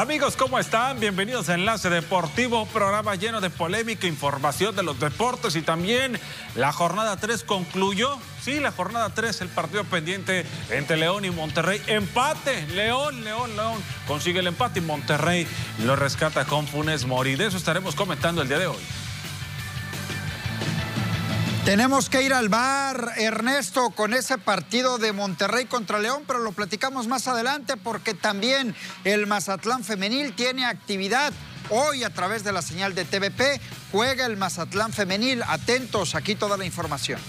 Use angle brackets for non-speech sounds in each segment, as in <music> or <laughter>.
Amigos, ¿cómo están? Bienvenidos a Enlace Deportivo, programa lleno de polémica, información de los deportes y también la jornada 3 concluyó. Sí, la jornada 3, el partido pendiente entre León y Monterrey. Empate, León, León, León. Consigue el empate y Monterrey lo rescata con Funes Mori. De eso estaremos comentando el día de hoy. Tenemos que ir al bar, Ernesto, con ese partido de Monterrey contra León, pero lo platicamos más adelante porque también el Mazatlán femenil tiene actividad. Hoy a través de la señal de TVP juega el Mazatlán femenil. Atentos, aquí toda la información.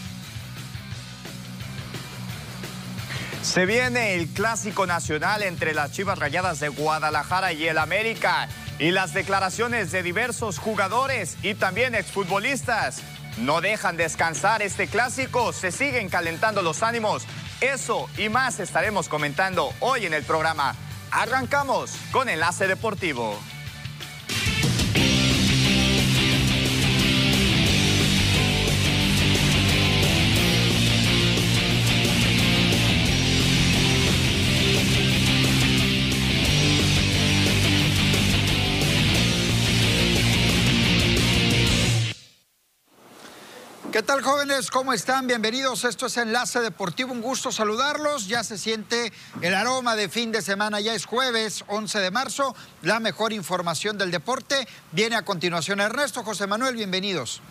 Se viene el clásico nacional entre las Chivas Rayadas de Guadalajara y el América y las declaraciones de diversos jugadores y también exfutbolistas no dejan descansar este clásico, se siguen calentando los ánimos. Eso y más estaremos comentando hoy en el programa. Arrancamos con Enlace Deportivo. ¿Qué tal jóvenes? ¿Cómo están? Bienvenidos. Esto es Enlace Deportivo. Un gusto saludarlos. Ya se siente el aroma de fin de semana. Ya es jueves 11 de marzo. La mejor información del deporte viene a continuación. Ernesto José Manuel, bienvenidos.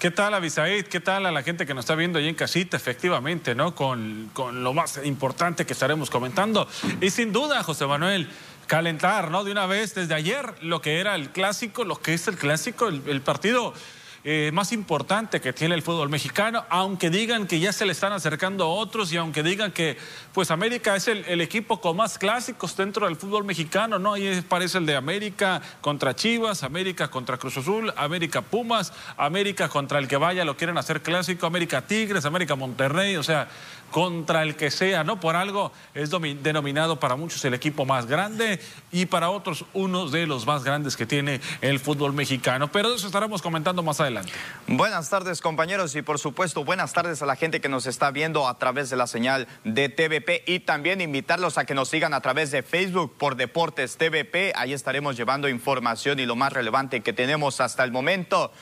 ¿Qué tal, Abisaid? ¿Qué tal a la gente que nos está viendo ahí en casita? Efectivamente, ¿no? Con, con lo más importante que estaremos comentando. Y sin duda, José Manuel, calentar, ¿no? De una vez, desde ayer, lo que era el clásico, lo que es el clásico, el, partido eh, más importante que tiene el fútbol mexicano, aunque digan que ya se le están acercando otros y aunque digan que pues América es el, equipo con más clásicos dentro del fútbol mexicano, ¿no? Ahí parece el de América contra Chivas, América contra Cruz Azul, América Pumas, América contra el que vaya lo quieren hacer clásico, América Tigres, América Monterrey, o sea, contra el que sea, ¿no? Por algo es denominado para muchos el equipo más grande y para otros uno de los más grandes que tiene el fútbol mexicano. Pero eso estaremos comentando más adelante. Buenas tardes, compañeros, y por supuesto, buenas tardes a la gente que nos está viendo a través de la señal de TVP y también invitarlos a que nos sigan a través de Facebook por Deportes TVP. Ahí estaremos llevando información y lo más relevante que tenemos hasta el momento.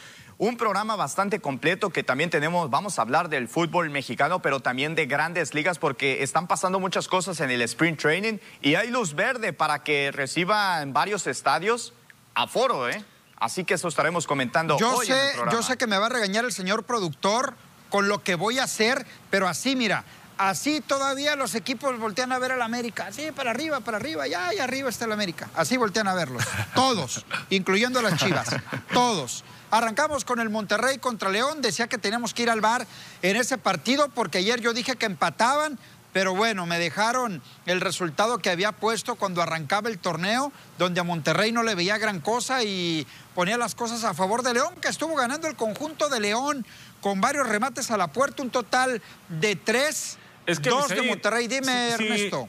Un programa bastante completo que también tenemos, vamos a hablar del fútbol mexicano, pero también de grandes ligas porque están pasando muchas cosas en el sprint training y hay luz verde para que reciban varios estadios a foro, ¿eh? Así que eso estaremos comentando yo hoy sé, en el programa. Yo sé que me va a regañar el señor productor con lo que voy a hacer, pero así, mira, así todavía los equipos voltean a ver al América. Así, para arriba, para arriba, ya, y arriba está el América. Así voltean a verlos. Todos, incluyendo las chivas. Todos. Arrancamos con el Monterrey contra León. Decía que teníamos que ir al bar en ese partido porque ayer yo dije que empataban. Pero bueno, me dejaron el resultado que había puesto cuando arrancaba el torneo, donde a Monterrey no le veía gran cosa y ponía las cosas a favor de León, que estuvo ganando el conjunto de León con varios remates a la puerta, un total de tres, es que dos de Monterrey. Dime, Ernesto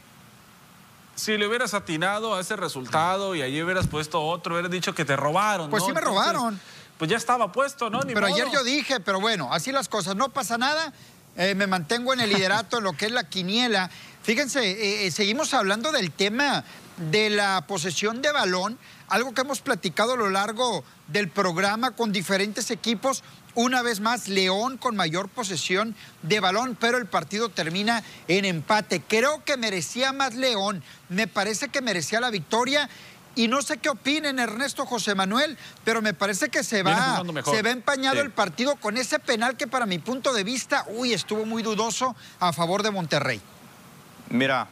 si le hubieras atinado a ese resultado y allí hubieras puesto otro, hubieras dicho que te robaron. Pues sí me robaron pues ya estaba puesto, ¿no? pero ayer yo dije, pero bueno, así las cosas, no pasa nada. Eh, me mantengo en el liderato en lo que es la quiniela. Fíjense, eh, eh, seguimos hablando del tema de la posesión de balón, algo que hemos platicado a lo largo del programa con diferentes equipos. Una vez más, León con mayor posesión de balón, pero el partido termina en empate. Creo que merecía más León, me parece que merecía la victoria y no sé qué opinen Ernesto José Manuel, pero me parece que se va, se va empañado el partido con ese penal que para mi punto de vista, uy, estuvo muy dudoso a favor de Monterrey. Mira,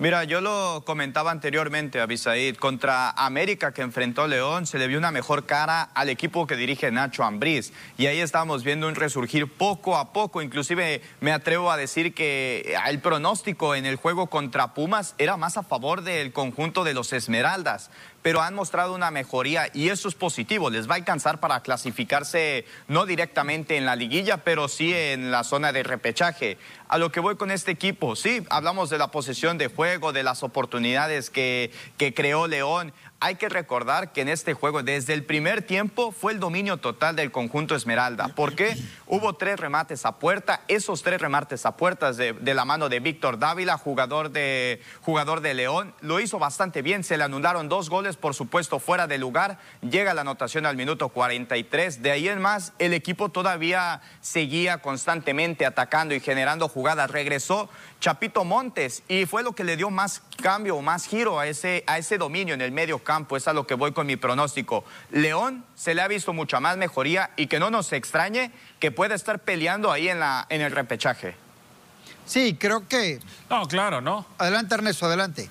Mira, yo lo comentaba anteriormente, Abisaid, contra América que enfrentó León, se le vio una mejor cara al equipo que dirige Nacho Ambriz. Y ahí estamos viendo un resurgir poco a poco. Inclusive me atrevo a decir que el pronóstico en el juego contra Pumas era más a favor del conjunto de los Esmeraldas pero han mostrado una mejoría y eso es positivo. Les va a alcanzar para clasificarse no directamente en la liguilla, pero sí en la zona de repechaje. A lo que voy con este equipo, sí, hablamos de la posesión de juego, de las oportunidades que, que creó León hay que recordar que en este juego, desde el primer tiempo, fue el dominio total del conjunto Esmeralda. porque Hubo tres remates a puerta. Esos tres remates a puertas de, la mano de Víctor Dávila, jugador de, jugador de León, lo hizo bastante bien. Se le anularon dos goles, por supuesto, fuera de lugar. Llega la anotación al minuto 43. De ahí en más, el equipo todavía seguía constantemente atacando y generando jugadas. Regresó Chapito Montes y fue lo que le dio más cambio, más giro a ese, a ese dominio en el medio campo. Es a lo que voy con mi pronóstico. León se le ha visto mucha más mejoría y que no nos extrañe que pueda estar peleando ahí en, la, en el repechaje. Sí, creo que... No, claro, ¿no? Adelante, Ernesto, adelante.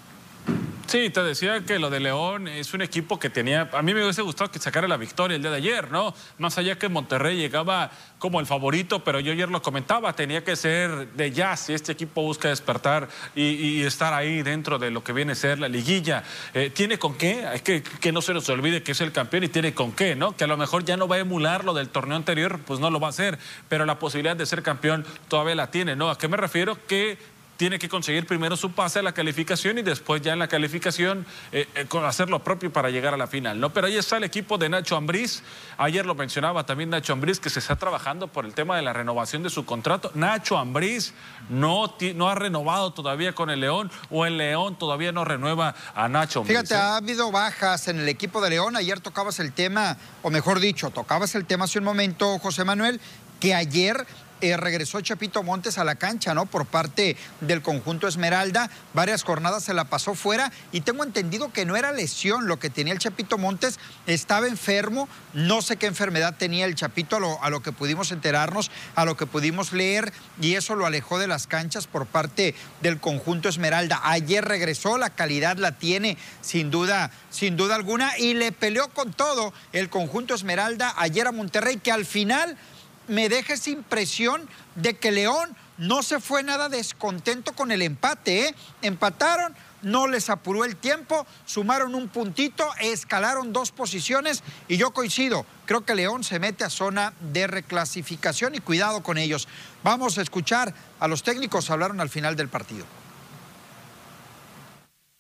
Sí, te decía que lo de León es un equipo que tenía, a mí me hubiese gustado que sacara la victoria el día de ayer, ¿no? Más allá que Monterrey llegaba como el favorito, pero yo ayer lo comentaba, tenía que ser de ya si este equipo busca despertar y, estar ahí dentro de lo que viene a ser la liguilla. Eh, ¿Tiene con qué? Es que, que no se nos olvide que es el campeón y tiene con qué, ¿no? Que a lo mejor ya no va a emular lo del torneo anterior, pues no lo va a hacer, pero la posibilidad de ser campeón todavía la tiene, ¿no? ¿A qué me refiero? Que tiene que conseguir primero su pase a la calificación y después ya en la calificación eh, eh, hacer lo propio para llegar a la final. ¿no? Pero ahí está el equipo de Nacho Ambriz. Ayer lo mencionaba también Nacho Ambriz que se está trabajando por el tema de la renovación de su contrato. Nacho Ambriz no, no ha renovado todavía con el León o el León todavía no renueva a Nacho Ambriz. Fíjate, ¿eh? ha habido bajas en el equipo de León. Ayer tocabas el tema, o mejor dicho, tocabas el tema hace un momento, José Manuel, que ayer eh, regresó Chapito Montes a la cancha, ¿no? Por parte del conjunto Esmeralda. Varias jornadas se la pasó fuera y tengo entendido que no era lesión lo que tenía el Chapito Montes. Estaba enfermo. No sé qué enfermedad tenía el Chapito a lo, a lo que pudimos enterarnos, a lo que pudimos leer y eso lo alejó de las canchas por parte del conjunto Esmeralda. Ayer regresó, la calidad la tiene sin duda, sin duda alguna y le peleó con todo el conjunto Esmeralda ayer a Monterrey que al final me deja esa impresión de que León no se fue nada descontento con el empate. ¿eh? Empataron, no les apuró el tiempo, sumaron un puntito, escalaron dos posiciones y yo coincido. Creo que León se mete a zona de reclasificación y cuidado con ellos. Vamos a escuchar a los técnicos, hablaron al final del partido.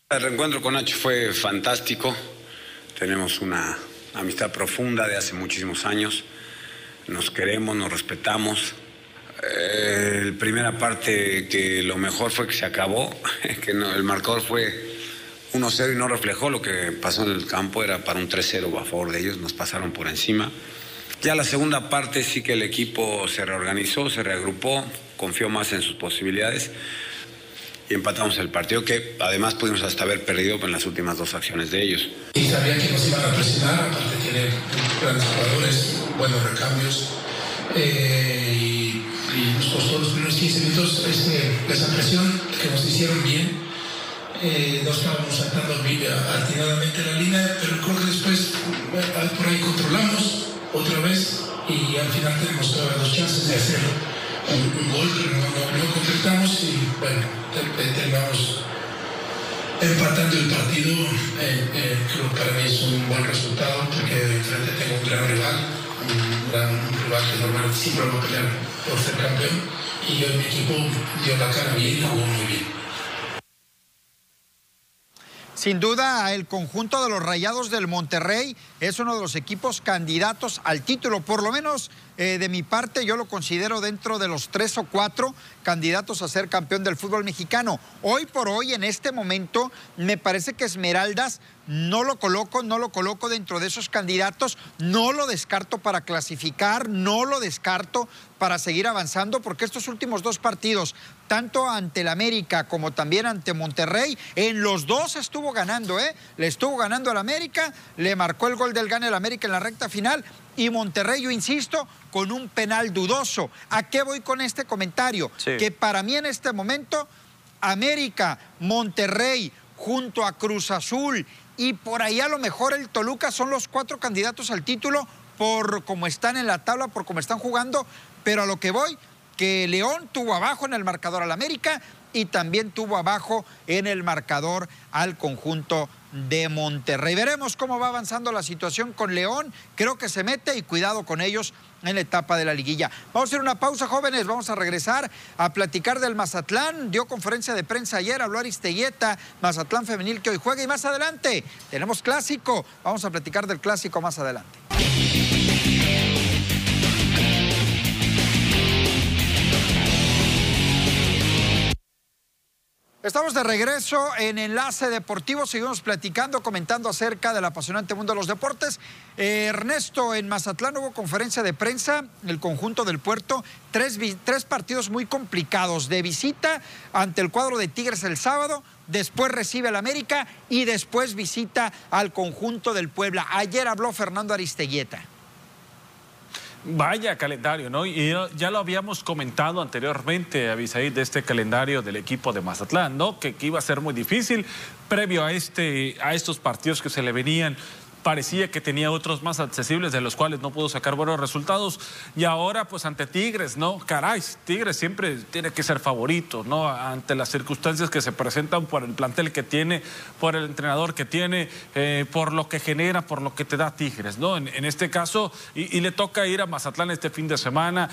El reencuentro con Nacho fue fantástico. Tenemos una amistad profunda de hace muchísimos años nos queremos, nos respetamos. Eh, la primera parte que lo mejor fue que se acabó, <laughs> que el marcador fue 1-0 y no reflejó lo que pasó en el campo, era para un 3-0 a favor de ellos, nos pasaron por encima. Ya la segunda parte sí que el equipo se reorganizó, se reagrupó, confió más en sus posibilidades y empatamos el partido que además pudimos hasta haber perdido en las últimas dos acciones de ellos. Y sabían que nos iban a presionar, aparte tiene grandes jugadores, buenos recambios. Eh, y, nos costó los primeros 15 minutos este, esa presión que nos hicieron bien. Eh, no estábamos saltando atinadamente la línea, pero creo que después por ahí controlamos otra vez y al final tenemos dos chances de hacer un, gol, pero no, no, y bueno, terminamos empatando el partido. Eh, eh, creo que para mí es un buen resultado porque frente tengo un gran rival, un, gran, rival que normalmente siempre va a pelear por ser campeón y hoy mi equipo dio la cara bien y jugó muy bien. Sin duda, el conjunto de los Rayados del Monterrey es uno de los equipos candidatos al título, por lo menos eh, de mi parte, yo lo considero dentro de los tres o cuatro candidatos a ser campeón del fútbol mexicano. Hoy por hoy, en este momento, me parece que Esmeraldas no lo coloco, no lo coloco dentro de esos candidatos, no lo descarto para clasificar, no lo descarto para seguir avanzando, porque estos últimos dos partidos, tanto ante el América como también ante Monterrey, en los dos estuvo ganando, ¿eh? Le estuvo ganando al América, le marcó el gol del gane al América en la recta final y Monterrey, yo insisto, con un penal dudoso. ¿A qué voy con este comentario? Que para mí en este momento, América, Monterrey, junto a Cruz Azul y por ahí a lo mejor el Toluca son los cuatro candidatos al título por cómo están en la tabla, por cómo están jugando, pero a lo que voy, que León tuvo abajo en el marcador al América y también tuvo abajo en el marcador al conjunto de Monterrey. Veremos cómo va avanzando la situación con León. Creo que se mete y cuidado con ellos en la etapa de la liguilla. Vamos a hacer una pausa, jóvenes. Vamos a regresar a platicar del Mazatlán. Dio conferencia de prensa ayer, habló Aristeguieta, Mazatlán femenil que hoy juega. Y más adelante tenemos clásico. Vamos a platicar del clásico más adelante. Estamos de regreso en Enlace Deportivo. Seguimos platicando, comentando acerca del apasionante mundo de los deportes. Eh, Ernesto, en Mazatlán hubo conferencia de prensa, el conjunto del puerto. Tres, tres partidos muy complicados de visita ante el cuadro de Tigres el sábado. Después recibe al América y después visita al conjunto del Puebla. Ayer habló Fernando Aristeguieta. Vaya calendario, ¿no? Y ya lo habíamos comentado anteriormente, Avisaí, de este calendario del equipo de Mazatlán, ¿no? Que, que, iba a ser muy difícil previo a, este, a estos partidos que se le venían parecía que tenía otros más accesibles de los cuales no pudo sacar buenos resultados y ahora pues ante Tigres, ¿no? Caray, Tigres siempre tiene que ser favorito, ¿no? Ante las circunstancias que se presentan por el plantel que tiene, por el entrenador que tiene, eh, por lo que genera, por lo que te da Tigres, ¿no? En, este caso, y, y le toca ir a Mazatlán este fin de semana,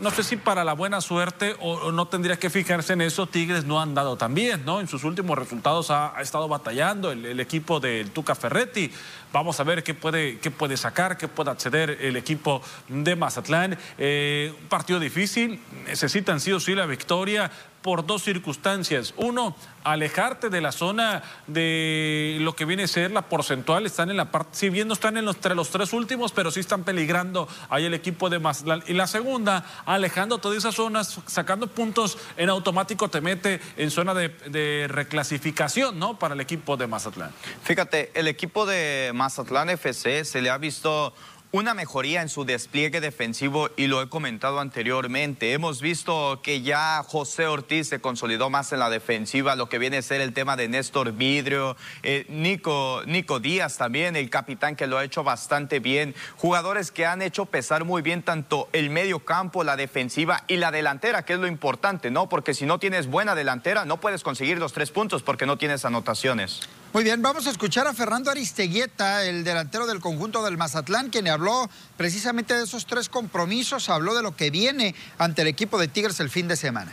no sé si para la buena suerte o, no tendría que fijarse en eso, Tigres no han dado tan bien, ¿no? En sus últimos resultados ha, estado batallando el, equipo del Tuca Ferretti. Vamos a ver qué puede, qué puede sacar, qué puede acceder el equipo de Mazatlán. Eh, un partido difícil, necesitan sí o sí la victoria por dos circunstancias. Uno, alejarte de la zona de lo que viene a ser la porcentual. Están en la parte, si bien no están en los, entre los tres últimos, pero sí están peligrando ahí el equipo de Mazatlán. Y la segunda, alejando todas esas zonas, sacando puntos en automático, te mete en zona de, de reclasificación, ¿no? Para el equipo de Mazatlán. Fíjate, el equipo de Mazatlán FC se le ha visto una mejoría en su despliegue defensivo y lo he comentado anteriormente. Hemos visto que ya José Ortiz se consolidó más en la defensiva, lo que viene a ser el tema de Néstor Vidrio, eh, Nico, Nico Díaz también, el capitán que lo ha hecho bastante bien. Jugadores que han hecho pesar muy bien tanto el medio campo, la defensiva y la delantera, que es lo importante, ¿no? Porque si no tienes buena delantera, no puedes conseguir los tres puntos porque no tienes anotaciones. Muy bien, vamos a escuchar a Fernando Aristeguieta, el delantero del conjunto del Mazatlán, quien habló precisamente de esos tres compromisos, habló de lo que viene ante el equipo de Tigres el fin de semana.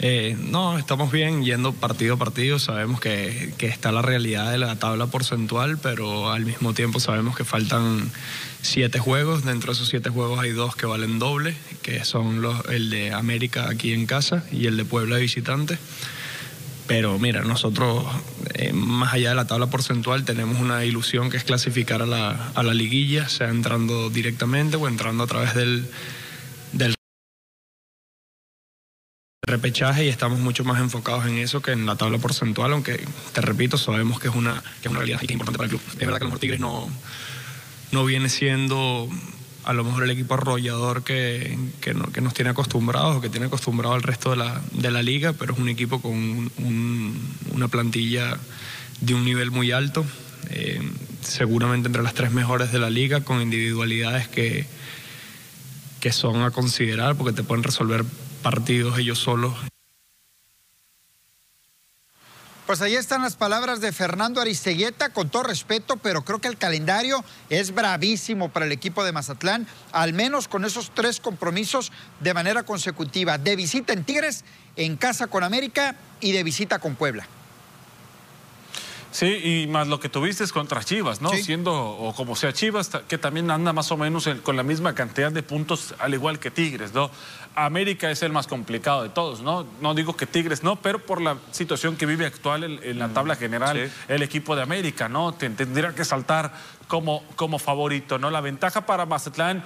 Eh, no, estamos bien yendo partido a partido. Sabemos que, está la realidad de la tabla porcentual, pero al mismo tiempo sabemos que faltan siete juegos. Dentro de esos siete juegos hay dos que valen doble, que son los, el de América aquí en casa y el de Puebla de visitante. Pero mira, nosotros, eh, más allá de la tabla porcentual, tenemos una ilusión que es clasificar a la, a la liguilla, sea entrando directamente o entrando a través del, del repechaje y estamos mucho más enfocados en eso que en la tabla porcentual, aunque te repito, sabemos que es una, que es una realidad importante para el club. Es verdad que a lo mejor Tigres no, no viene siendo a lo mejor el equipo arrollador que, que, nos tiene acostumbrados o que tiene acostumbrado al resto de la, de la liga, pero es un equipo con una plantilla de un nivel muy alto, eh, seguramente entre las tres mejores de la liga, con individualidades que, que son a considerar porque te pueden resolver partidos ellos solos pues ahí están las palabras de Fernando Aristeguieta, con todo respeto, pero creo que el calendario es bravísimo para el equipo de Mazatlán, al menos con esos tres compromisos de manera consecutiva, de visita en Tigres, en casa con América y de visita con Puebla. Sí, y más lo que tuviste es contra Chivas, ¿no? Siendo, o como sea Chivas, que también anda más o menos con la misma cantidad de puntos, al igual que Tigres, ¿no? América es el más complicado de todos, ¿no? No digo que Tigres no, pero por la situación que vive actual en, la tabla general el equipo de América, ¿no? Tendría que saltar como, como favorito, ¿no? La ventaja para Mazatlán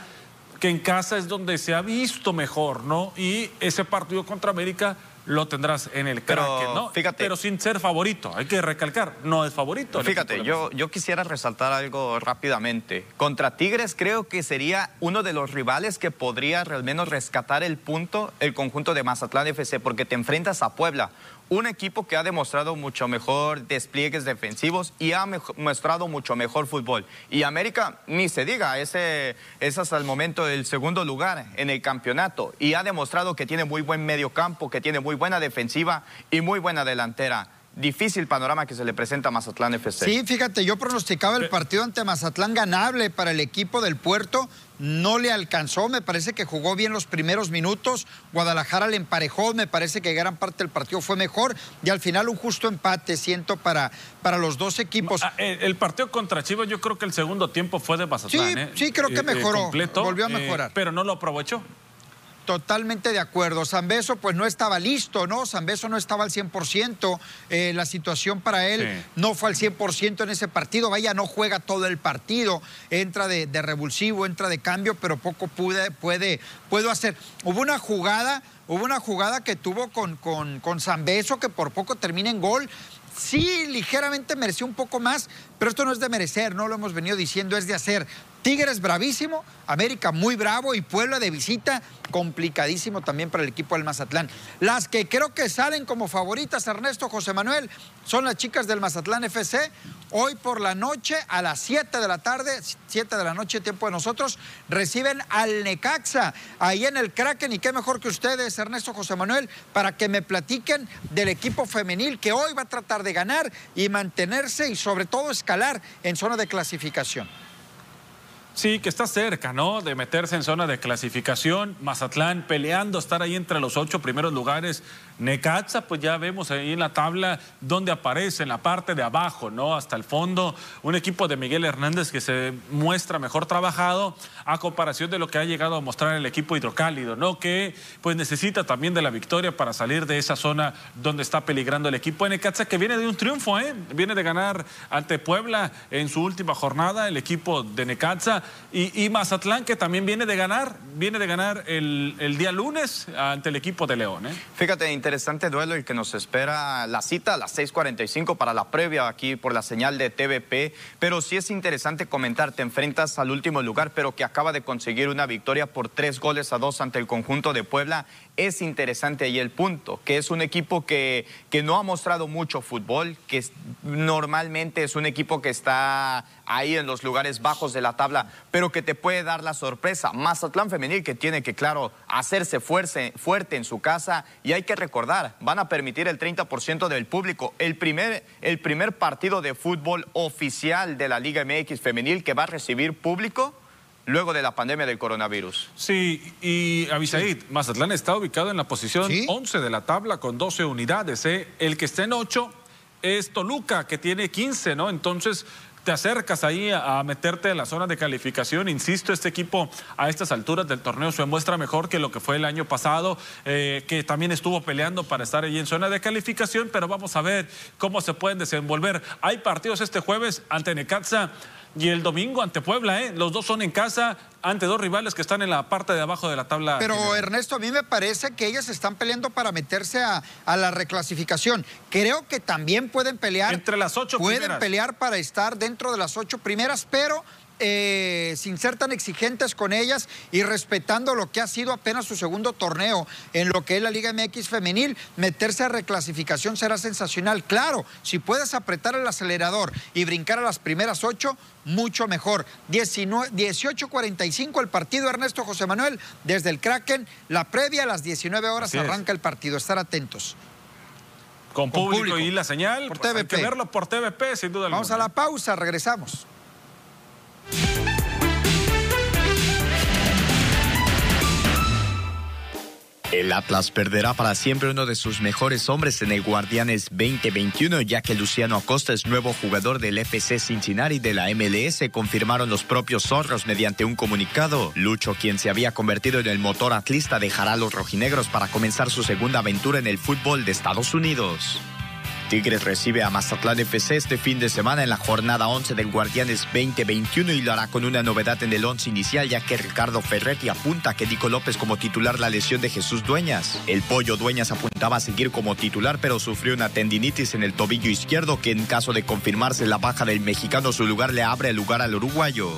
que en casa es donde se ha visto mejor, ¿no? Y ese partido contra América lo tendrás en el pero, ¿no? Fíjate, pero sin ser favorito, hay que recalcar, no es favorito. Fíjate, yo, yo quisiera resaltar algo rápidamente. Contra Tigres creo que sería uno de los rivales que podría al menos rescatar el punto el conjunto de Mazatlán FC, porque te enfrentas a Puebla, un equipo que ha demostrado mucho mejor despliegues defensivos y ha mostrado mucho mejor fútbol. Y América, ni se diga, ese es hasta el momento el segundo lugar en el campeonato y ha demostrado que tiene muy buen medio campo, que tiene muy buena defensiva y muy buena delantera difícil panorama que se le presenta a Mazatlán FC. Sí, fíjate, yo pronosticaba el partido ante Mazatlán ganable para el equipo del puerto. No le alcanzó, me parece que jugó bien los primeros minutos. Guadalajara le emparejó, me parece que gran parte del partido fue mejor. Y al final un justo empate, siento, para, para los dos equipos. Ah, el partido contra Chivas, yo creo que el segundo tiempo fue de Mazatlán. Sí, ¿eh? sí creo que eh, eh, mejoró. volvió a mejorar. pero no lo aprovechó. Totalmente de acuerdo. Zambeso pues no estaba listo, ¿no? Zambeso no estaba al 100%. Eh, la situación para él no fue al 100% en ese partido. Vaya, no juega todo el partido. Entra de, revulsivo, entra de cambio, pero poco puede, puede, puedo hacer. Hubo una jugada, hubo una jugada que tuvo con, con, con Zambeso que por poco termina en gol sí ligeramente mereció un poco más, pero esto no es de merecer, no lo hemos venido diciendo, es de hacer. Tigres bravísimo, América muy bravo y Puebla de visita complicadísimo también para el equipo del Mazatlán. Las que creo que salen como favoritas, Ernesto José Manuel, son las chicas del Mazatlán FC. Hoy por la noche, a las 7 de la tarde, 7 de la noche, tiempo de nosotros, reciben al Necaxa, ahí en el Kraken. Y qué mejor que ustedes, Ernesto José Manuel, para que me platiquen del equipo femenil que hoy va a tratar de ganar y mantenerse y sobre todo escalar en zona de clasificación. Sí, que está cerca, ¿no? De meterse en zona de clasificación. Mazatlán peleando, estar ahí entre los ocho primeros lugares. Necaxa, pues ya vemos ahí en la tabla donde aparece, en la parte de abajo, ¿no? Hasta el fondo. Un equipo de Miguel Hernández que se muestra mejor trabajado a comparación de lo que ha llegado a mostrar el equipo hidrocálido, ¿no? Que pues necesita también de la victoria para salir de esa zona donde está peligrando el equipo de Necaxa, que viene de un triunfo, ¿eh? Viene de ganar ante Puebla en su última jornada, el equipo de Necaxa. Y, Mazatlán, que también viene de ganar, viene de ganar el, día lunes ante el equipo de León. ¿eh? Fíjate, interesante duelo el que nos espera la cita a las 6:45 para la previa aquí por la señal de TVP. Pero sí es interesante comentar, te enfrentas al último lugar, pero que acaba de conseguir una victoria por tres goles a dos ante el conjunto de Puebla es interesante ahí el punto, que es un equipo que, que no ha mostrado mucho fútbol, que normalmente es un equipo que está ahí en los lugares bajos de la tabla, pero que te puede dar la sorpresa. Mazatlán Femenil que tiene que, claro, hacerse fuerte, en su casa y hay que recordar, van a permitir el 30% del público. El primer, el primer partido de fútbol oficial de la Liga MX Femenil que va a recibir público luego de la pandemia del coronavirus. Sí, y Avisaid, Mazatlán está ubicado en la posición 11 de la tabla con 12 unidades. ¿eh? El que está en 8 es Toluca, que tiene 15, ¿no? Entonces te acercas ahí a, meterte en la zona de calificación. Insisto, este equipo a estas alturas del torneo se muestra mejor que lo que fue el año pasado, eh, que también estuvo peleando para estar ahí en zona de calificación, pero vamos a ver cómo se pueden desenvolver. Hay partidos este jueves ante Necaxa y el domingo ante Puebla, ¿eh? Los dos son en casa ante dos rivales que están en la parte de abajo de la tabla. Pero Ernesto, a mí me parece que ellas están peleando para meterse a, la reclasificación. Creo que también pueden pelear. Entre las ocho Pueden pelear para estar dentro de las ocho primeras, pero eh, sin ser tan exigentes con ellas y respetando lo que ha sido apenas su segundo torneo en lo que es la Liga MX femenil, meterse a reclasificación será sensacional. Claro, si puedes apretar el acelerador y brincar a las primeras ocho, mucho mejor. 18.45 el partido Ernesto José Manuel desde el Kraken. La previa a las 19 horas arranca el partido. Estar atentos. Con, público, y la señal. Por. Pues hay que verlo por TVP, sin duda Vamos a la pausa, regresamos. El Atlas perderá para siempre uno de sus mejores hombres en el Guardianes 2021, ya que Luciano Acosta es nuevo jugador del FC Cincinnati de la MLS, confirmaron los propios zorros mediante un comunicado. Lucho, quien se había convertido en el motor atlista, dejará a los rojinegros para comenzar su segunda aventura en el fútbol de Estados Unidos. Tigres recibe a Mazatlán FC este fin de semana en la jornada 11 del Guardianes 2021 y lo hará con una novedad en el 11 inicial ya que Ricardo Ferretti apunta que Dico López como titular la lesión de Jesús Dueñas. El Pollo Dueñas apuntaba a seguir como titular pero sufrió una tendinitis en el tobillo izquierdo que en caso de confirmarse la baja del mexicano su lugar le abre el lugar al uruguayo.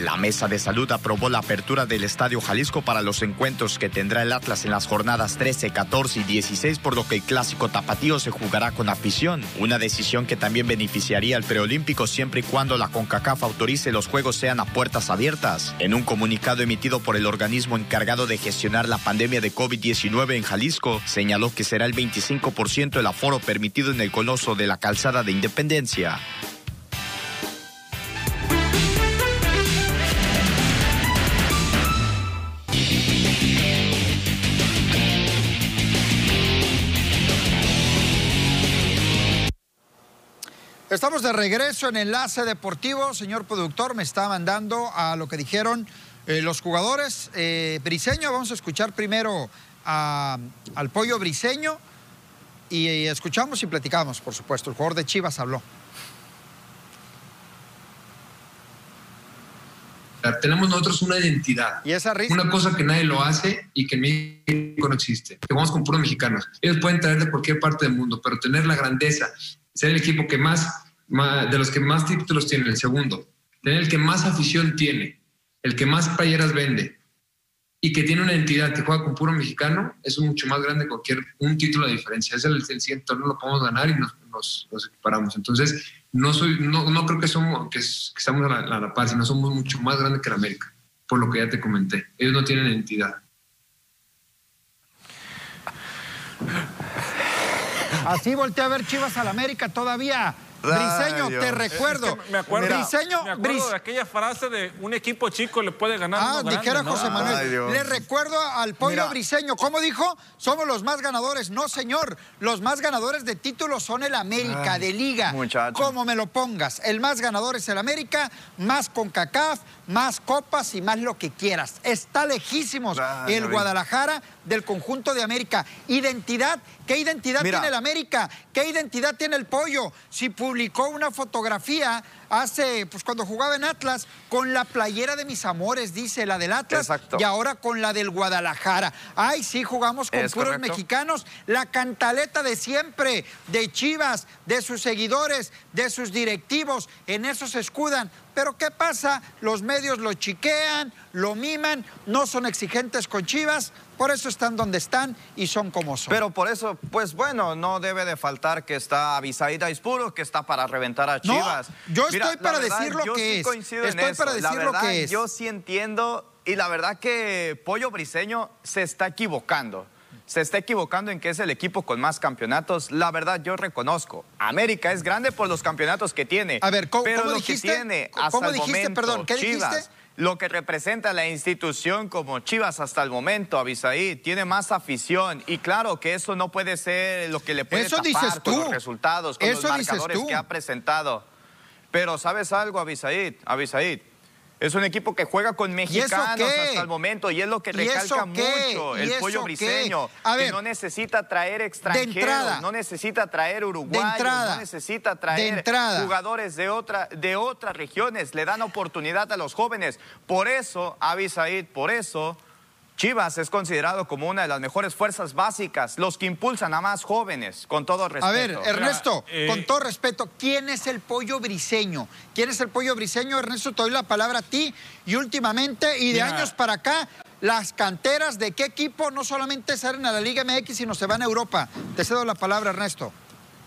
La mesa de salud aprobó la apertura del Estadio Jalisco para los encuentros que tendrá el Atlas en las jornadas 13, 14 y 16, por lo que el clásico tapatío se jugará con afición. Una decisión que también beneficiaría al preolímpico siempre y cuando la CONCACAF autorice los juegos sean a puertas abiertas. En un comunicado emitido por el organismo encargado de gestionar la pandemia de COVID-19 en Jalisco, señaló que será el 25% el aforo permitido en el coloso de la calzada de Independencia. Estamos de regreso en Enlace Deportivo. Señor productor, me está mandando a lo que dijeron eh, los jugadores. Eh, Briseño, vamos a escuchar primero a- al pollo Briseño y, eh, escuchamos y platicamos, por supuesto. El jugador de Chivas habló. Tenemos nosotros una identidad. Y esa risa. Una cosa que nadie lo hace y que en México no existe. Que vamos con puros mexicanos. Ellos pueden traer de cualquier parte del mundo, pero tener la grandeza, ser el equipo que más, de los que más títulos tiene, el segundo, tener el que más afición tiene, el que más playeras vende y que tiene una entidad que juega con puro mexicano, es mucho más grande que cualquier un título de diferencia. Es el, el siguiente torneo lo podemos ganar y nos, nos, nos equiparamos. Entonces, no, soy, no, no creo que, somos, que estamos a la, a la par, sino somos mucho más grandes que la América, por lo que ya te comenté. Ellos no tienen entidad. Así volteé a ver Chivas al América todavía. Briseño, te recuerdo. Es que me acuerdo, Briseño, me acuerdo Bris- de aquella frase de un equipo chico le puede ganar a Ah, uno grande, dijera ¿no? José Ay, Manuel. Le recuerdo al pollo Mira. briseño. ¿Cómo dijo? Somos los más ganadores. No, señor. Los más ganadores de títulos son el América, Ay, de Liga. muchacho. Como me lo pongas. El más ganador es el América, más con CACAF, más copas y más lo que quieras. Está lejísimos el. Guadalajara del conjunto de América. Identidad. ¿Qué identidad Mira. tiene el América? ¿Qué identidad tiene el pollo? Si publicó una fotografía hace, pues cuando jugaba en Atlas, con la playera de mis amores, dice la del Atlas, Exacto. y ahora con la del Guadalajara. Ay, sí, jugamos con Es puros correcto. mexicanos. La cantaleta de siempre, de Chivas, de sus seguidores, de sus directivos, en eso se escudan. Pero ¿qué pasa? Los medios lo chiquean, lo miman, no son exigentes con Chivas, por eso están donde están y son como son. Pero por eso, pues bueno, no debe de faltar que está Avisaída Ispuro, que está para reventar a No, Chivas. yo estoy para decir lo yo que sí es. coincido en Estoy para eso. Decir lo verdad, que es. Yo sí entiendo y la verdad que Pollo Briseño se está equivocando. Se está equivocando en que es el equipo con más campeonatos. La verdad, yo reconozco. América es grande por los campeonatos que tiene. A ver, ¿cómo- pero cómo lo dijiste? que tiene ¿Cómo el dijiste? momento, Perdón, ¿qué dijiste? Lo que representa la institución como Chivas hasta el momento, Avisaí, tiene más afición. Y claro que eso no puede ser lo que le puede Eso tapar dices con tú. los resultados, con Eso los marcadores que ha presentado. Pero ¿sabes algo, Avisaí? Avisaí. Es un equipo que juega con mexicanos hasta el momento y es lo que ¿Y eso recalca mucho ¿Y el pollo briseño. A que ver, no necesita traer extranjeros, entrada. no necesita traer uruguayos, entrada. no necesita traer De entrada. jugadores de, otra, de otras regiones, le dan oportunidad a los jóvenes. Por eso, Avisaid, por eso, Chivas es considerado como una de las mejores fuerzas básicas, los que impulsan a más jóvenes, con todo respeto. A ver, Ernesto, eh, con todo respeto, ¿quién es el pollo briseño? ¿Quién es el pollo briseño? Ernesto, te doy la palabra a ti. Y últimamente, y de Mira. años para acá, las canteras de qué equipo no solamente salen a la Liga MX, sino se van a Europa. Te cedo la palabra, Ernesto.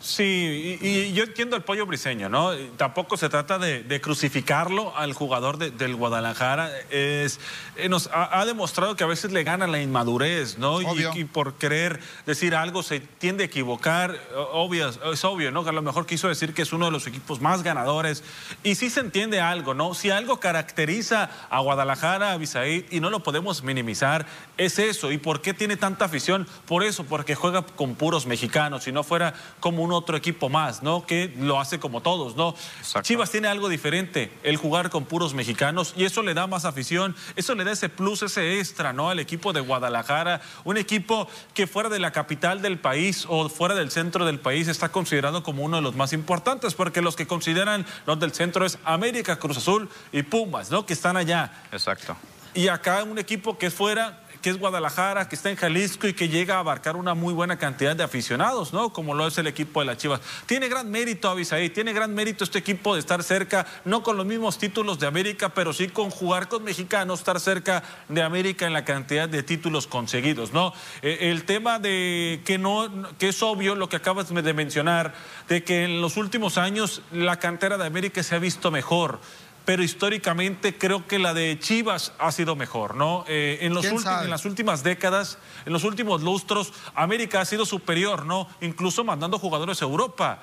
Sí, y, y yo entiendo el pollo briseño, ¿no? Tampoco se trata de, de crucificarlo al jugador de- del Guadalajara. Es, eh, nos ha, ha demostrado que a veces le gana la inmadurez, ¿no? Y-. Y, por querer decir algo se tiende a equivocar. Obvio, es obvio, ¿no? Que a lo mejor quiso decir que es uno de los equipos más ganadores. Y sí se entiende algo, ¿no? Si algo caracteriza a Guadalajara, a Bisaid, y no lo podemos minimizar, es eso. ¿Y por qué tiene tanta afición? Por eso, porque juega con puros mexicanos. Si no fuera como un otro equipo más, ¿no? Que lo hace como todos, ¿no? Exacto. Chivas tiene algo diferente, el jugar con puros mexicanos, y eso le da más afición, eso le da ese plus, ese extra, ¿no? Al equipo de Guadalajara, un equipo que fuera de la capital del país o fuera del centro del país está considerado como uno de los más importantes, porque los que consideran los del centro es América, Cruz Azul y Pumas, ¿no? Que están allá. Exacto. Y acá un equipo que es fuera, que es Guadalajara, que está en Jalisco y que llega a abarcar una muy buena cantidad de aficionados, ¿no? Como lo es el equipo de las Chivas. Tiene gran mérito, Avisaí, tiene gran mérito este equipo de estar cerca, no con los mismos títulos de América, pero sí con jugar con mexicanos, estar cerca de América en la cantidad de títulos conseguidos, ¿no? Eh, el tema de que no, que es obvio lo que acabas de mencionar, de que en los últimos años la cantera de América se ha visto mejor pero históricamente creo que la de Chivas ha sido mejor, ¿no? Eh, en, los en las últimas décadas, en los últimos lustros, América ha sido superior, ¿no? Incluso mandando jugadores a Europa.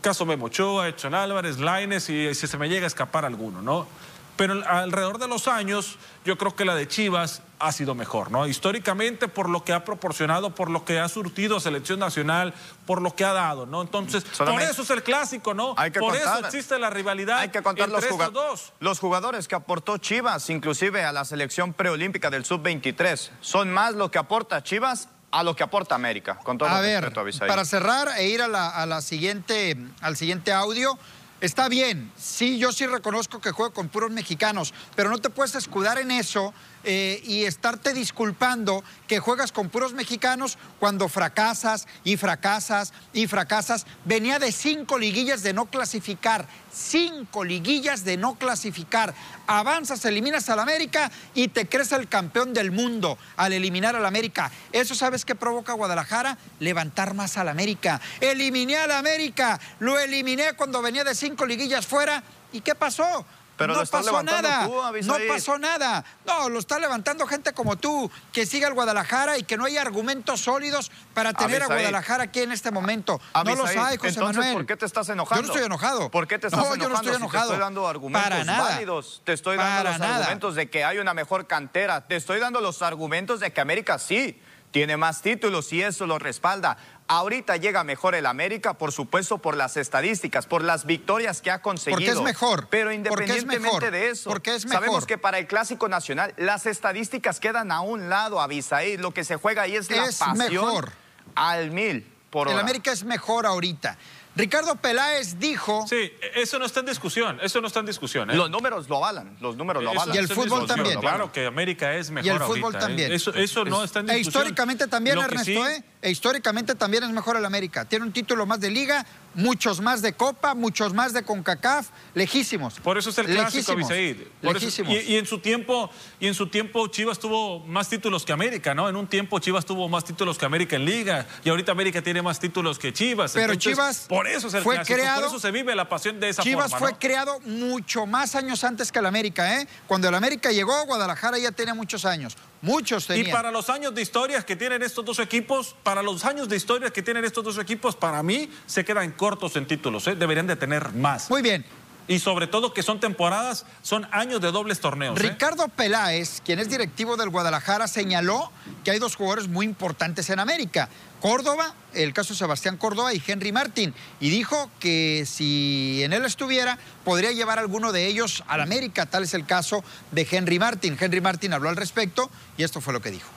Caso Memo Ochoa, Edson Álvarez, Laines y si se me llega a escapar alguno, ¿no? Pero alrededor de los años yo creo que la de Chivas ha sido mejor, ¿no? Históricamente por lo que ha proporcionado, por lo que ha surtido selección nacional, por lo que ha dado, ¿no? Entonces, por eso es el clásico, ¿no? por eso existe la rivalidad hay que contar los, dos. los jugadores que aportó Chivas, inclusive a la selección preolímpica del sub-23, son más lo que aporta Chivas a lo que aporta América, con todo a ver, para cerrar e ir a la, a la siguiente, al siguiente audio, Está bien, sí, yo sí reconozco que juego con puros mexicanos, pero no te puedes escudar en eso eh, y estarte disculpando que juegas con puros mexicanos cuando fracasas y fracasas y fracasas. Venía de cinco liguillas de no clasificar, cinco liguillas de no clasificar. Avanzas, eliminas al América y te crees el campeón del mundo al eliminar al América. ¿Eso sabes qué provoca Guadalajara? Levantar más al América. Eliminé al América, lo eliminé cuando venía de cinco liguillas fuera. ¿Y qué pasó? Pero no pasó nada. no pasó nada. No, lo está levantando gente como tú, que siga al Guadalajara y que no hay argumentos sólidos para tener a Guadalajara aquí en este momento. no los hay, José Entonces, ¿por qué te estás enojando? Yo no estoy enojado. ¿Por qué te estás enojando? Yo no estoy enojado. te estoy dando argumentos válidos. Te estoy dando los argumentos de que hay una mejor cantera. Te estoy dando los argumentos de que América sí tiene más títulos y eso lo respalda. Ahorita llega mejor el América, por supuesto, por las estadísticas, por las victorias que ha conseguido. Porque es mejor. Pero independientemente de eso, porque es sabemos que para el Clásico Nacional las estadísticas quedan a un lado, Avisaí. Lo que se juega ahí es, la pasión mejor. al mil por El América es mejor ahorita. Ricardo Peláez dijo... Sí, eso no está en discusión, eso no está en discusión. ¿eh? Los números lo avalan, los números lo avalan. Y el fútbol también. Claro que América es mejor Y el fútbol ¿eh? también. Eso, eso no está en discusión. E históricamente también, Ernesto, ¿eh? E históricamente también es mejor el América. Tiene un título más de Liga, muchos más de Copa, muchos más de CONCACAF, lejísimos. Por eso es el clásico, Lejísimos. lejísimos. y, y, en su tiempo, y en su tiempo Chivas tuvo más títulos que América, ¿no? En un tiempo Chivas tuvo más títulos que América en Liga, y ahorita América tiene más títulos que Chivas. Pero Chivas por eso es el fue clásico, creado, por eso se vive la pasión de esa Chivas forma, fue creado mucho más años antes que el América, ¿eh? Cuando el América llegó, Guadalajara ya tenía muchos años. Muchos tenían. Y para los años de historias que tienen estos dos equipos, para los años de historia que tienen estos dos equipos, para mí se quedan cortos en títulos, ¿eh? deberían de tener más. Muy bien. Y sobre todo que son temporadas, son años de dobles torneos. ¿eh? Ricardo Peláez, quien es directivo del Guadalajara, señaló que hay dos jugadores muy importantes en América. Córdoba, el caso de Sebastián Córdoba y Henry Martín. Y dijo que si en él estuviera, podría llevar alguno de ellos al América. Tal es el caso de Henry Martín. Henry Martín habló al respecto y esto fue lo que dijo.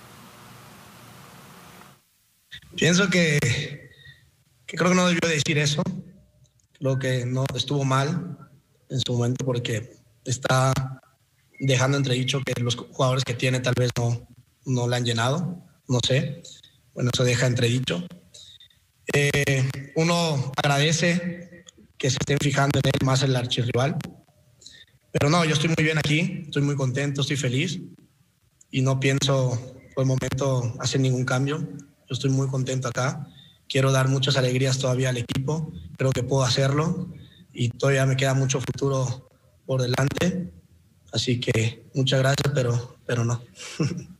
Pienso que, que creo que no debió decir eso. Creo que no estuvo mal en su momento porque está dejando entredicho que los jugadores que tiene tal vez no, no la han llenado, no sé. Bueno, eso deja entredicho. Eh, uno agradece que se estén fijando en él más el archirrival. Pero no, yo estoy muy bien aquí, estoy muy contento, estoy feliz y no pienso por el momento hacer ningún cambio. Yo estoy muy contento acá. Quiero dar muchas alegrías todavía al equipo. Creo que puedo hacerlo y todavía me queda mucho futuro por delante. Así que muchas gracias, pero, pero no. <laughs>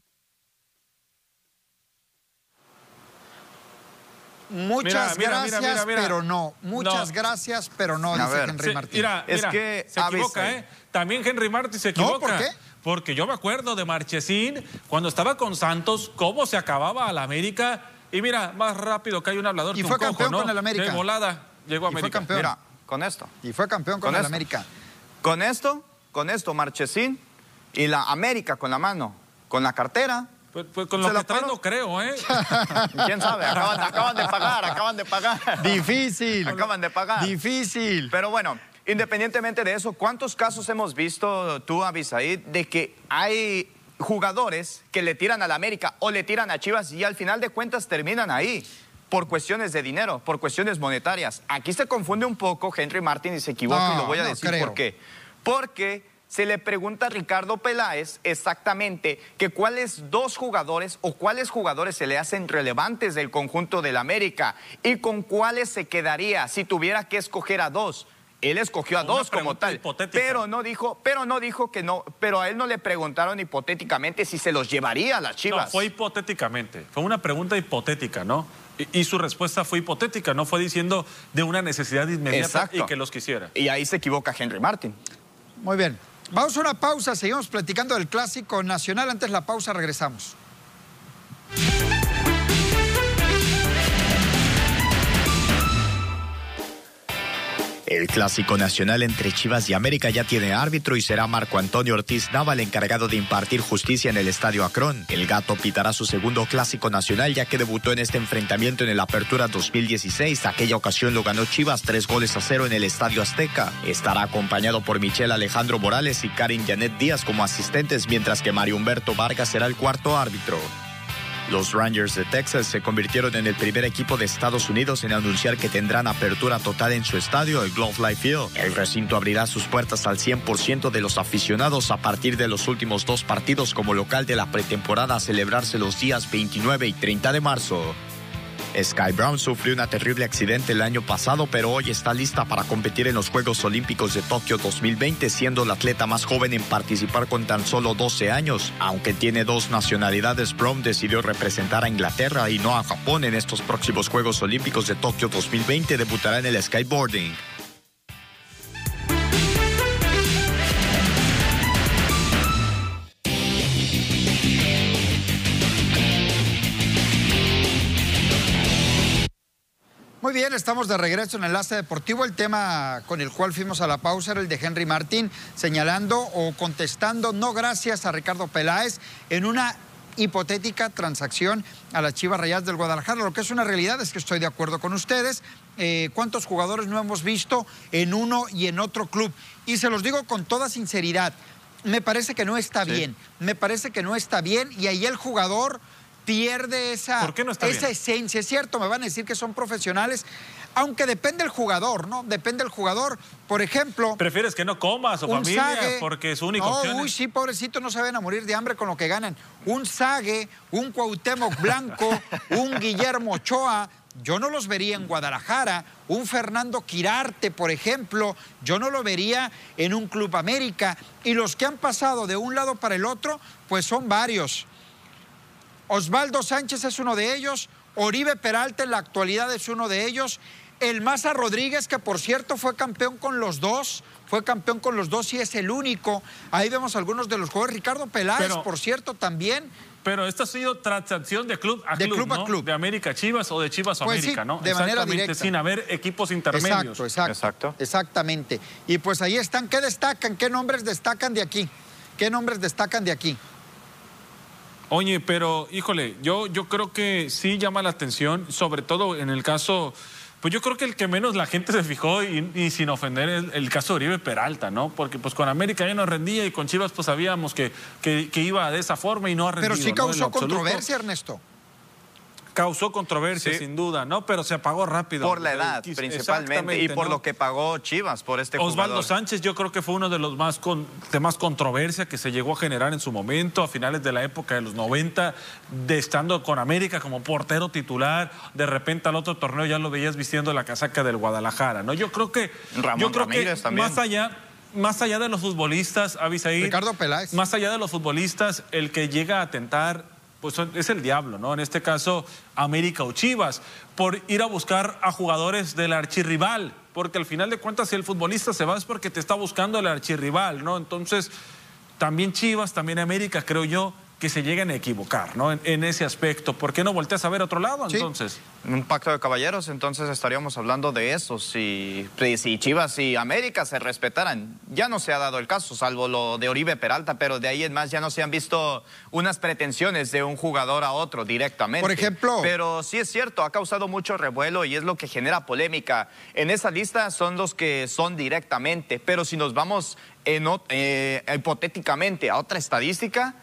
Muchas gracias, pero no. Muchas gracias, pero no, dice Henry Martín. Mira, es que se equivoca, ¿eh? También Henry Martín se equivoca. ¿por qué? Porque yo me acuerdo de Marchesín cuando estaba con Santos, cómo se acababa a la América. Y mira, más rápido que hay un hablador y que fue un campeón cojo, con el América. De volada llegó a América. fue campeón. Mira, con esto. Y fue campeón con, el América. Con esto, con esto, Marchesín y la América con la mano, con la cartera. Pues, pues con lo que traen no creo, ¿eh? <laughs> ¿Quién sabe? Acaban, acaban, de pagar, acaban de pagar. Difícil. Acaban de pagar. Difícil. Pero bueno, independientemente de eso, ¿cuántos casos hemos visto tú, Abisaid, de que hay jugadores que le tiran a la América o le tiran a Chivas y al final de cuentas terminan ahí por cuestiones de dinero, por cuestiones monetarias. Aquí se confunde un poco Henry Martin y se equivoca No, y lo voy a no decir creo. por qué. Porque se le pregunta a Ricardo Peláez exactamente que cuáles dos jugadores o cuáles jugadores se le hacen relevantes del conjunto del América y con cuáles se quedaría si tuviera que escoger a dos. Él escogió a Una dos como tal, hipotética. pero no dijo, pero no dijo que no, pero a él no le preguntaron hipotéticamente si se los llevaría a las Chivas. No, fue hipotéticamente. Fue una pregunta hipotética, ¿no? Y, y su respuesta fue hipotética, no fue diciendo de una necesidad inmediata Exacto. y que los quisiera. Y ahí se equivoca Henry Martin. Muy bien. Vamos a una pausa, seguimos platicando del clásico nacional. Antes de la pausa regresamos. El clásico nacional entre Chivas y América ya tiene árbitro y será Marco Antonio Ortiz Nava el encargado de impartir justicia en el Estadio Acron. El gato pitará su segundo clásico nacional ya que debutó en este enfrentamiento en el Apertura 2016. Aquella ocasión lo ganó Chivas tres goles a cero en el Estadio Azteca. Estará acompañado por Michel Alejandro Morales y Karin Janet Díaz como asistentes, mientras que Mario Humberto Vargas será el cuarto árbitro. Los Rangers de Texas se convirtieron en el primer equipo de Estados Unidos en anunciar que tendrán apertura total en su estadio, el Globe Life Field. El recinto abrirá sus puertas al 100% de los aficionados a partir de los últimos dos partidos como local de la pretemporada a celebrarse los días 29 y 30 de marzo. Sky Brown sufrió un terrible accidente el año pasado, pero hoy está lista para competir en los Juegos Olímpicos de Tokio 2020, siendo la atleta más joven en participar con tan solo 12 años. Aunque tiene dos nacionalidades, Brown decidió representar a Inglaterra y no a Japón en estos próximos Juegos Olímpicos de Tokio 2020. Debutará en el skateboarding. Muy bien, estamos de regreso en Enlace Deportivo. El tema con el cual fuimos a la pausa era el de Henry Martín, señalando o contestando no gracias a Ricardo Peláez en una hipotética transacción a las Chivas Rayadas del Guadalajara. Lo que es una realidad es que estoy de acuerdo con ustedes. Eh, ¿Cuántos jugadores no hemos visto en uno y en otro club? Y se los digo con toda sinceridad, me parece que no está bien. Me parece que no está bien y ahí el jugador pierde esa, ¿Por qué no está esa bien? esencia. Es cierto, me van a decir que son profesionales, aunque depende del jugador, ¿no? Depende del jugador. Por ejemplo, ¿Prefieres que no coma a su un familia Sague- porque su única no, opción uy, es- sí, pobrecito, no se van a morir de hambre con lo que ganan. Un Sague, un Cuauhtémoc Blanco, <laughs> un Guillermo Ochoa, yo no los vería en Guadalajara. Un Fernando Quirarte, por ejemplo, yo no lo vería en un Club América. Y los que han pasado de un lado para el otro, pues son varios. Osvaldo Sánchez es uno de ellos, Oribe Peralta en la actualidad es uno de ellos, el Maza Rodríguez, que por cierto fue campeón con los dos, fue campeón con los dos y es el único. Ahí vemos algunos de los jugadores. Ricardo Peláez, Pero- por cierto, también. Pero esto ha sido transacción de club a De club, club a ¿no? club. De América Chivas o de Chivas a Pues sí, América, ¿no? de manera Exactamente, directa. sin haber equipos intermedios. Exacto, exacto, Exacto. Exactamente. Y pues ahí están. ¿Qué destacan? ¿Qué nombres destacan de aquí? ¿Qué nombres destacan de aquí? Oye, pero híjole, yo, yo creo que sí llama la atención, sobre todo en el caso, pues yo creo que el que menos la gente se fijó y, y sin ofender es el caso de Oribe Peralta, ¿no? Porque pues con América ya no rendía y con Chivas pues sabíamos que, que, que iba de esa forma y no ha rendido. Pero sí causó controversia, Ernesto. Causó controversia, Sí. sin duda, ¿no? Pero se apagó rápido. Por la edad, principalmente, y por ¿no? lo que pagó Chivas por este Osvaldo jugador. Sánchez yo creo que fue uno de los más con, de más controversia que se llegó a generar en su momento, a finales de la época de los 90, de estando con América como portero titular, de repente al otro torneo ya lo veías vistiendo la casaca del Guadalajara, ¿no? Yo creo que Ramón yo creo Ramírez que también. más allá más allá de los futbolistas, Avisaí, Ricardo Peláez. más allá de los futbolistas, el que llega a atentar pues son- es el diablo, ¿no? En este caso, América o Chivas, por ir a buscar a jugadores del archirrival, porque al final de cuentas, si el futbolista se va es porque te está buscando el archirrival, ¿no? Entonces, también Chivas, también América, creo yo, que se lleguen a equivocar, ¿no? En, en ese aspecto. ¿Por qué no volteas a ver a otro lado, Sí. entonces? Un pacto de caballeros, entonces estaríamos hablando de eso. Si, si Chivas y América se respetaran, ya no se ha dado el caso, salvo lo de Oribe Peralta, pero de ahí en más ya no se han visto unas pretensiones de un jugador a otro directamente. Por ejemplo- Pero sí es cierto, ha causado mucho revuelo y es lo que genera polémica. En esa lista son los que son directamente, pero si nos vamos en eh, hipotéticamente a otra estadística,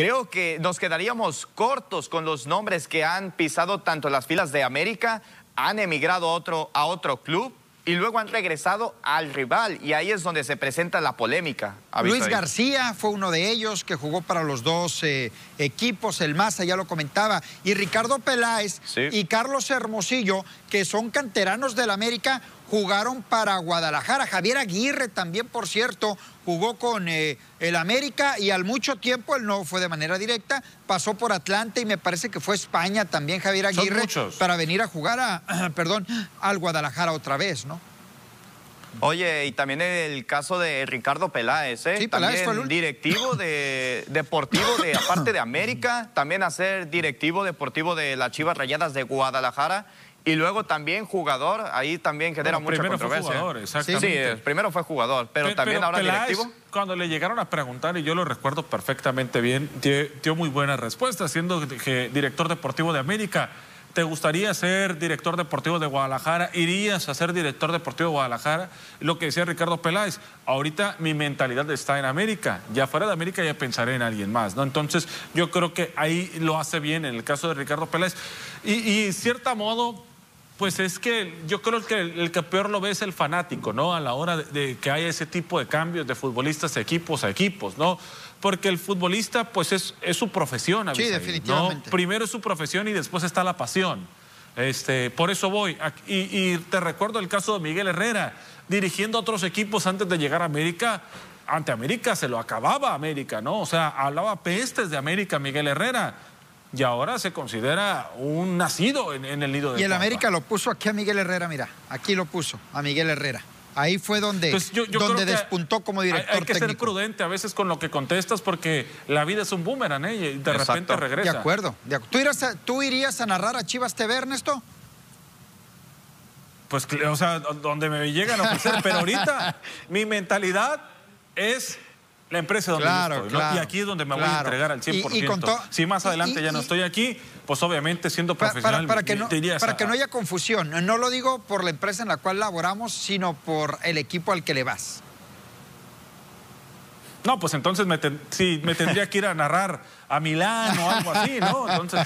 creo que nos quedaríamos cortos con los nombres que han pisado tanto las filas de América, han emigrado a otro, a otro club y luego han regresado al rival. Y ahí es donde se presenta la polémica. Luis García fue uno de ellos que jugó para los dos eh, equipos, el Maza ya lo comentaba, y Ricardo Peláez y Carlos Hermosillo, que son canteranos del América, jugaron para Guadalajara. Javier Aguirre también, por cierto, jugó con eh, el América y al mucho tiempo, él no fue de manera directa, pasó por Atlanta y me parece que fue España también Javier Aguirre para venir a jugar a, <clears throat> perdón, al Guadalajara otra vez, ¿no? Oye, y también el caso de Ricardo Peláez, ¿eh? Sí, Peláez fue el directivo de deportivo de aparte de América, también a ser directivo deportivo de las Chivas Rayadas de Guadalajara y luego también jugador, ahí también genera mucha primero controversia. Fue jugador, exactamente. Sí, primero fue jugador, pero, también ahora directivo. Cuando le llegaron a preguntar, y yo lo recuerdo perfectamente bien, dio muy buena respuesta, siendo director deportivo de América. ¿Te gustaría ser director deportivo de Guadalajara? ¿Irías a ser director deportivo de Guadalajara? Lo que decía Ricardo Peláez, ahorita mi mentalidad está en América. Ya fuera de América ya pensaré en alguien más, ¿no? Entonces yo creo que ahí lo hace bien en el caso de Ricardo Peláez. Y, y cierto modo, pues es que yo creo que el, que peor lo ve es el fanático, ¿no? A la hora de, que haya ese tipo de cambios de futbolistas de equipos a equipos, ¿no? Porque el futbolista, pues es, es su profesión. sí, definitivamente. Primero es su profesión y después está la pasión. Este, por eso voy. Y, te recuerdo el caso de Miguel Herrera, dirigiendo a otros equipos antes de llegar a América. Ante América se lo acababa América, ¿no? O sea, hablaba pestes de América Miguel Herrera y ahora se considera un nacido en, el nido de Y el América lo puso aquí a Miguel Herrera, mira, aquí lo puso a Miguel Herrera. Ahí fue donde, donde despuntó como director Hay que ser prudente a veces con lo que contestas porque la vida es un boomerang ¿eh? y de repente regresa. De acuerdo. ¿Tú, irías a, ¿Tú irías a narrar a Chivas TV, Ernesto? Pues, o sea, donde me llegan a ofrecer, pero ahorita <laughs> mi mentalidad es la empresa donde estoy. Y aquí es donde me voy a entregar al 100%. si más adelante ya no estoy aquí, pues obviamente siendo profesional para, que no, para que no haya confusión, no lo digo por la empresa en la cual laboramos, sino por el equipo al que le vas. No, pues entonces me, sí, me tendría que ir a narrar a Milán o algo así, ¿no? Entonces...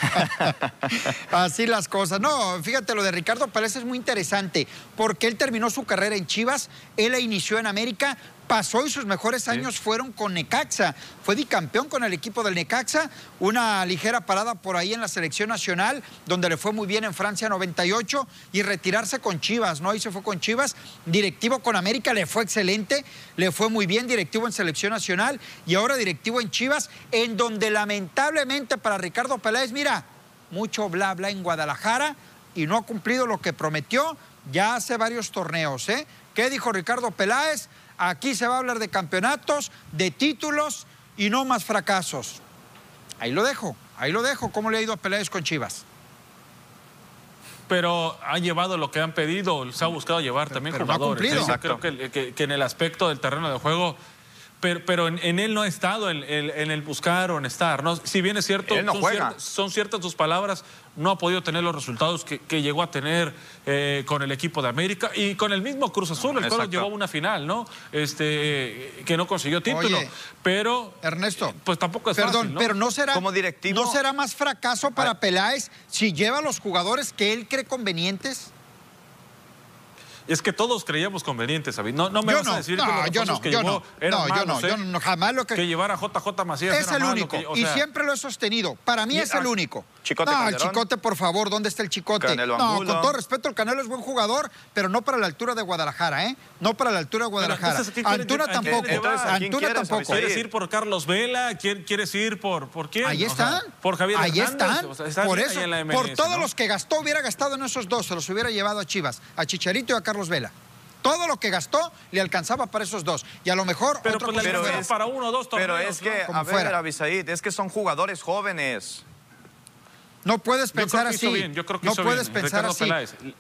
<laughs> Así las cosas. No, fíjate, lo de Ricardo Pérez es muy interesante, porque él terminó su carrera en Chivas, él la inició en América, pasó y sus mejores años fueron con Necaxa. Fue bicampeón con el equipo del Necaxa, una ligera parada por ahí en la selección nacional, donde le fue muy bien en Francia 98 y retirarse con Chivas, ¿no? Ahí se fue con Chivas, directivo con América, le fue excelente, le fue muy bien, directivo en selección nacional y ahora directivo en Chivas, en donde lamentablemente para Ricardo Peláez, mira, mucho bla bla en Guadalajara y no ha cumplido lo que prometió ya hace varios torneos, ¿eh? ¿Qué dijo Ricardo Peláez? Aquí se va a hablar de campeonatos, de títulos y no más fracasos. Ahí lo dejo, ahí lo dejo. ¿Cómo le ha ido a Peláez con Chivas? pero ha llevado lo que han pedido, se ha buscado llevar también jugadores. creo que, en el aspecto del terreno de juego pero, en, él no ha estado en, el buscar o en estar. ¿no? Si bien es cierto, son, Ciertas, sus palabras, no ha podido tener los resultados que, llegó a tener eh, con el equipo de América y con el mismo Cruz Azul, el cual llevó a una final, ¿no? Este, que no consiguió título. pero. Ernesto. Pues tampoco es Perdón, pero no será. Como directivo. ¿No será más fracaso para Peláez si lleva a los jugadores que él cree convenientes? Es que todos creíamos convenientes, David. No, no me vas a decir que los yo no, que yo llevó no, no, yo no, yo no, jamás lo que... Que llevar a JJ Macías Es el único, y siempre lo he sostenido. Para mí es el único. Chicote no, el Chicote, por favor, ¿dónde está el Chicote? no, con todo respeto, el Canelo es buen jugador, pero no para la altura de Guadalajara, ¿eh? No para la altura de Guadalajara. Antuna tampoco. Antuna tampoco. ¿Quieres ir por Carlos Vela? ¿Quieres ir por, por quién? Ahí están. por Javier Ahí están. por eso, por todos los que gastó, hubiera gastado en esos dos, se los hubiera llevado a Chivas, a Chicharito y a Carlos Vela. Todo lo que gastó le alcanzaba para esos dos. Y a lo mejor pero, otro pues, para uno o dos torneos, Pero es que, a ver, Abisaid, es que son jugadores jóvenes. No puedes pensar así. Yo creo que no puedes pensar así.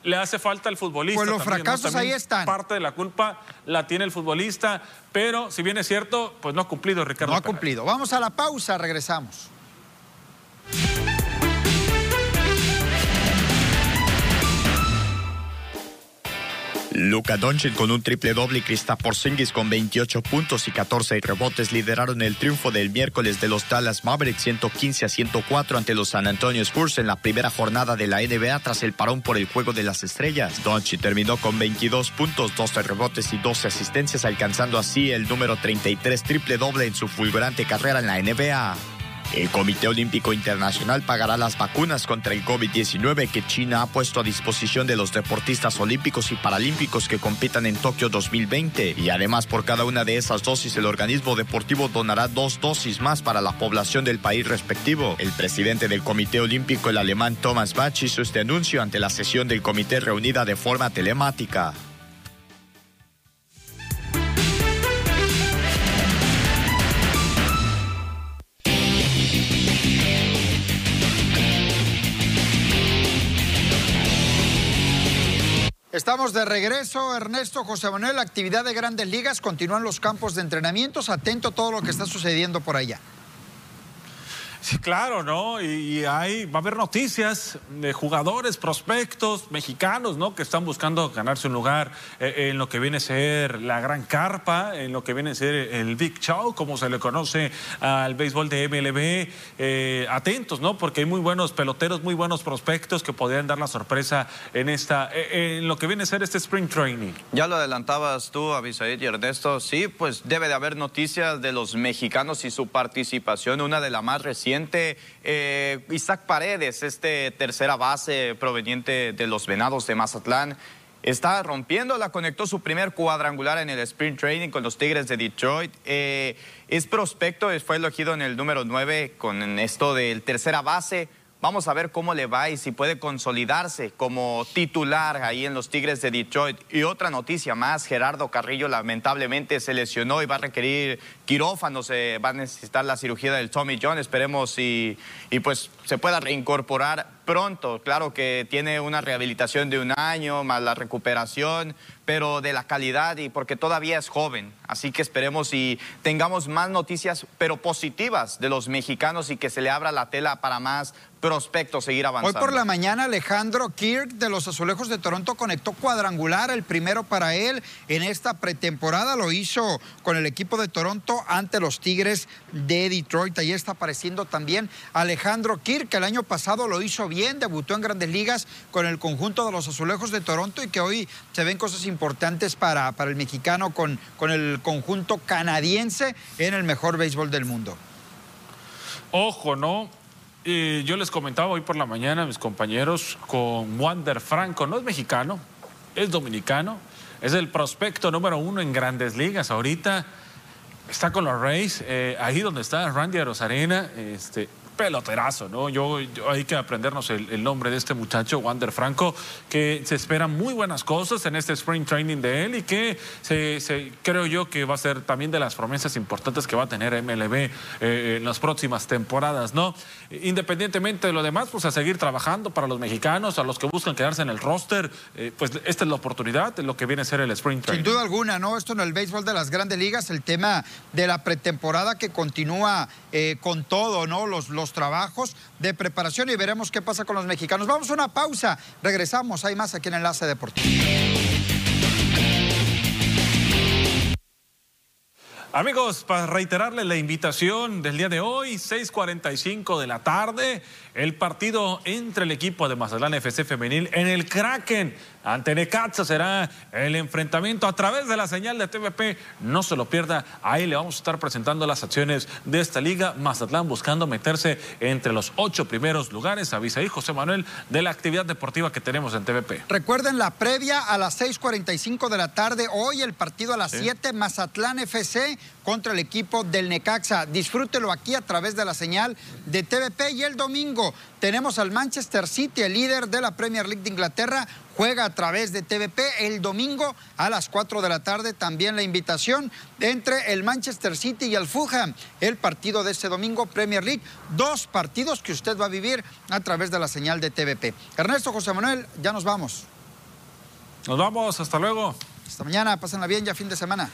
Le hace falta el futbolista. Pues los fracasos ahí están. Parte de la culpa la tiene el futbolista, pero si bien es cierto, pues no ha cumplido Ricardo. No ha cumplido. Vamos a la pausa, regresamos. Luka Doncic con un triple doble y Krista Porzingis con 28 puntos y 14 rebotes lideraron el triunfo del miércoles de los Dallas Mavericks 115 a 104 ante los San Antonio Spurs en la primera jornada de la NBA tras el parón por el juego de las estrellas. Doncic terminó con 22 puntos, 12 rebotes y 12 asistencias alcanzando así el número 33 triple doble en su fulgurante carrera en la NBA. El Comité Olímpico Internacional pagará las vacunas contra el COVID-19 que China ha puesto a disposición de los deportistas olímpicos y paralímpicos que compitan en Tokio 2020. Y además, por cada una de esas dosis, el organismo deportivo donará dos dosis más para la población del país respectivo. El presidente del Comité Olímpico, el alemán Thomas Bach, hizo este anuncio ante la sesión del comité reunida de forma telemática. Estamos de regreso, Ernesto José Manuel. La actividad de grandes ligas continúan los campos de entrenamientos. Atento a todo lo que está sucediendo por allá. Sí, claro, ¿no? Y, hay, va a haber noticias de jugadores, prospectos mexicanos, ¿no? Que están buscando ganarse un lugar eh, en lo que viene a ser la gran carpa, en lo que viene a ser el Big Show, como se le conoce al béisbol de MLB. Eh, atentos, ¿no? Porque hay muy buenos peloteros, muy buenos prospectos que podrían dar la sorpresa en esta, eh, en lo que viene a ser este Spring Training. Ya lo adelantabas tú, Abisaid y Ernesto. Sí, pues debe de haber noticias de los mexicanos y su participación, una de las más recientes eh, Isaac Paredes, este tercera base proveniente de los Venados de Mazatlán, está rompiendo, la conectó su primer cuadrangular en el sprint training con los Tigres de Detroit. Eh, es prospecto, fue elegido en el número 9 con esto del tercera base. Vamos a ver cómo le va y si puede consolidarse como titular ahí en los Tigres de Detroit. Y otra noticia más, Gerardo Carrillo lamentablemente se lesionó y va a requerir quirófano, se va a necesitar la cirugía del Tommy John. Esperemos y, y pues se pueda reincorporar pronto. Claro que tiene una rehabilitación de un año, más la recuperación, pero de la calidad y porque todavía es joven. Así que esperemos y tengamos más noticias, pero positivas de los mexicanos y que se le abra la tela para más prospectos seguir avanzando. Hoy por la mañana Alejandro Kirk de los Azulejos de Toronto conectó cuadrangular, el primero para él en esta pretemporada. Lo hizo con el equipo de Toronto ante los Tigres de Detroit. Ahí está apareciendo también Alejandro Kirk, que el año pasado lo hizo bien, debutó en grandes ligas con el conjunto de los Azulejos de Toronto y que hoy se ven cosas importantes para, para el mexicano con, con el conjunto canadiense en el mejor béisbol del mundo. Ojo, ¿no? yo les comentaba hoy por la mañana a mis compañeros con Wander Franco, no es mexicano, es dominicano, es el prospecto número uno en grandes ligas. Ahorita está con los Rays, eh, ahí donde está Randy Rosarena, este, peloterazo, ¿no? Yo, hay que aprendernos el, nombre de este muchacho, Wander Franco, que se esperan muy buenas cosas en este Spring Training de él y que se, creo yo que va a ser también de las promesas importantes que va a tener MLB eh, en las próximas temporadas, ¿no? Independientemente de lo demás, pues a seguir trabajando para los mexicanos, a los que buscan quedarse en el roster, eh, pues esta es la oportunidad de lo que viene a ser el Spring Training. Sin duda alguna, ¿no? Esto en el béisbol de las grandes ligas, el tema de la pretemporada que continúa eh, con todo, ¿no? Los, los trabajos de preparación y veremos qué pasa con los mexicanos. Vamos a una pausa, regresamos, hay más aquí en Enlace Deportivo. Amigos, para reiterarle la invitación del día de hoy, 6:45 de la tarde, el partido entre el equipo de Mazatlán FC Femenil en el Kraken ante Necaxa será el enfrentamiento a través de la señal de TVP. No se lo pierda, ahí le vamos a estar presentando las acciones de esta liga. Mazatlán buscando meterse entre los ocho primeros lugares. Avisa ahí José Manuel de la actividad deportiva que tenemos en TVP. Recuerden la previa a las 6:45 de la tarde. Hoy el partido a las 7, Mazatlán FC contra el equipo del Necaxa. Disfrútelo aquí a través de la señal de TVP y el domingo tenemos al Manchester City, el líder de la Premier League de Inglaterra, juega a través de TVP el domingo a las 4 de la tarde. También la invitación entre el Manchester City y el Fulham, el partido de este domingo Premier League. Dos partidos que usted va a vivir a través de la señal de TVP. Ernesto José Manuel, ya nos vamos. Nos vamos, hasta luego. Hasta mañana, pásenla bien, ya fin de semana.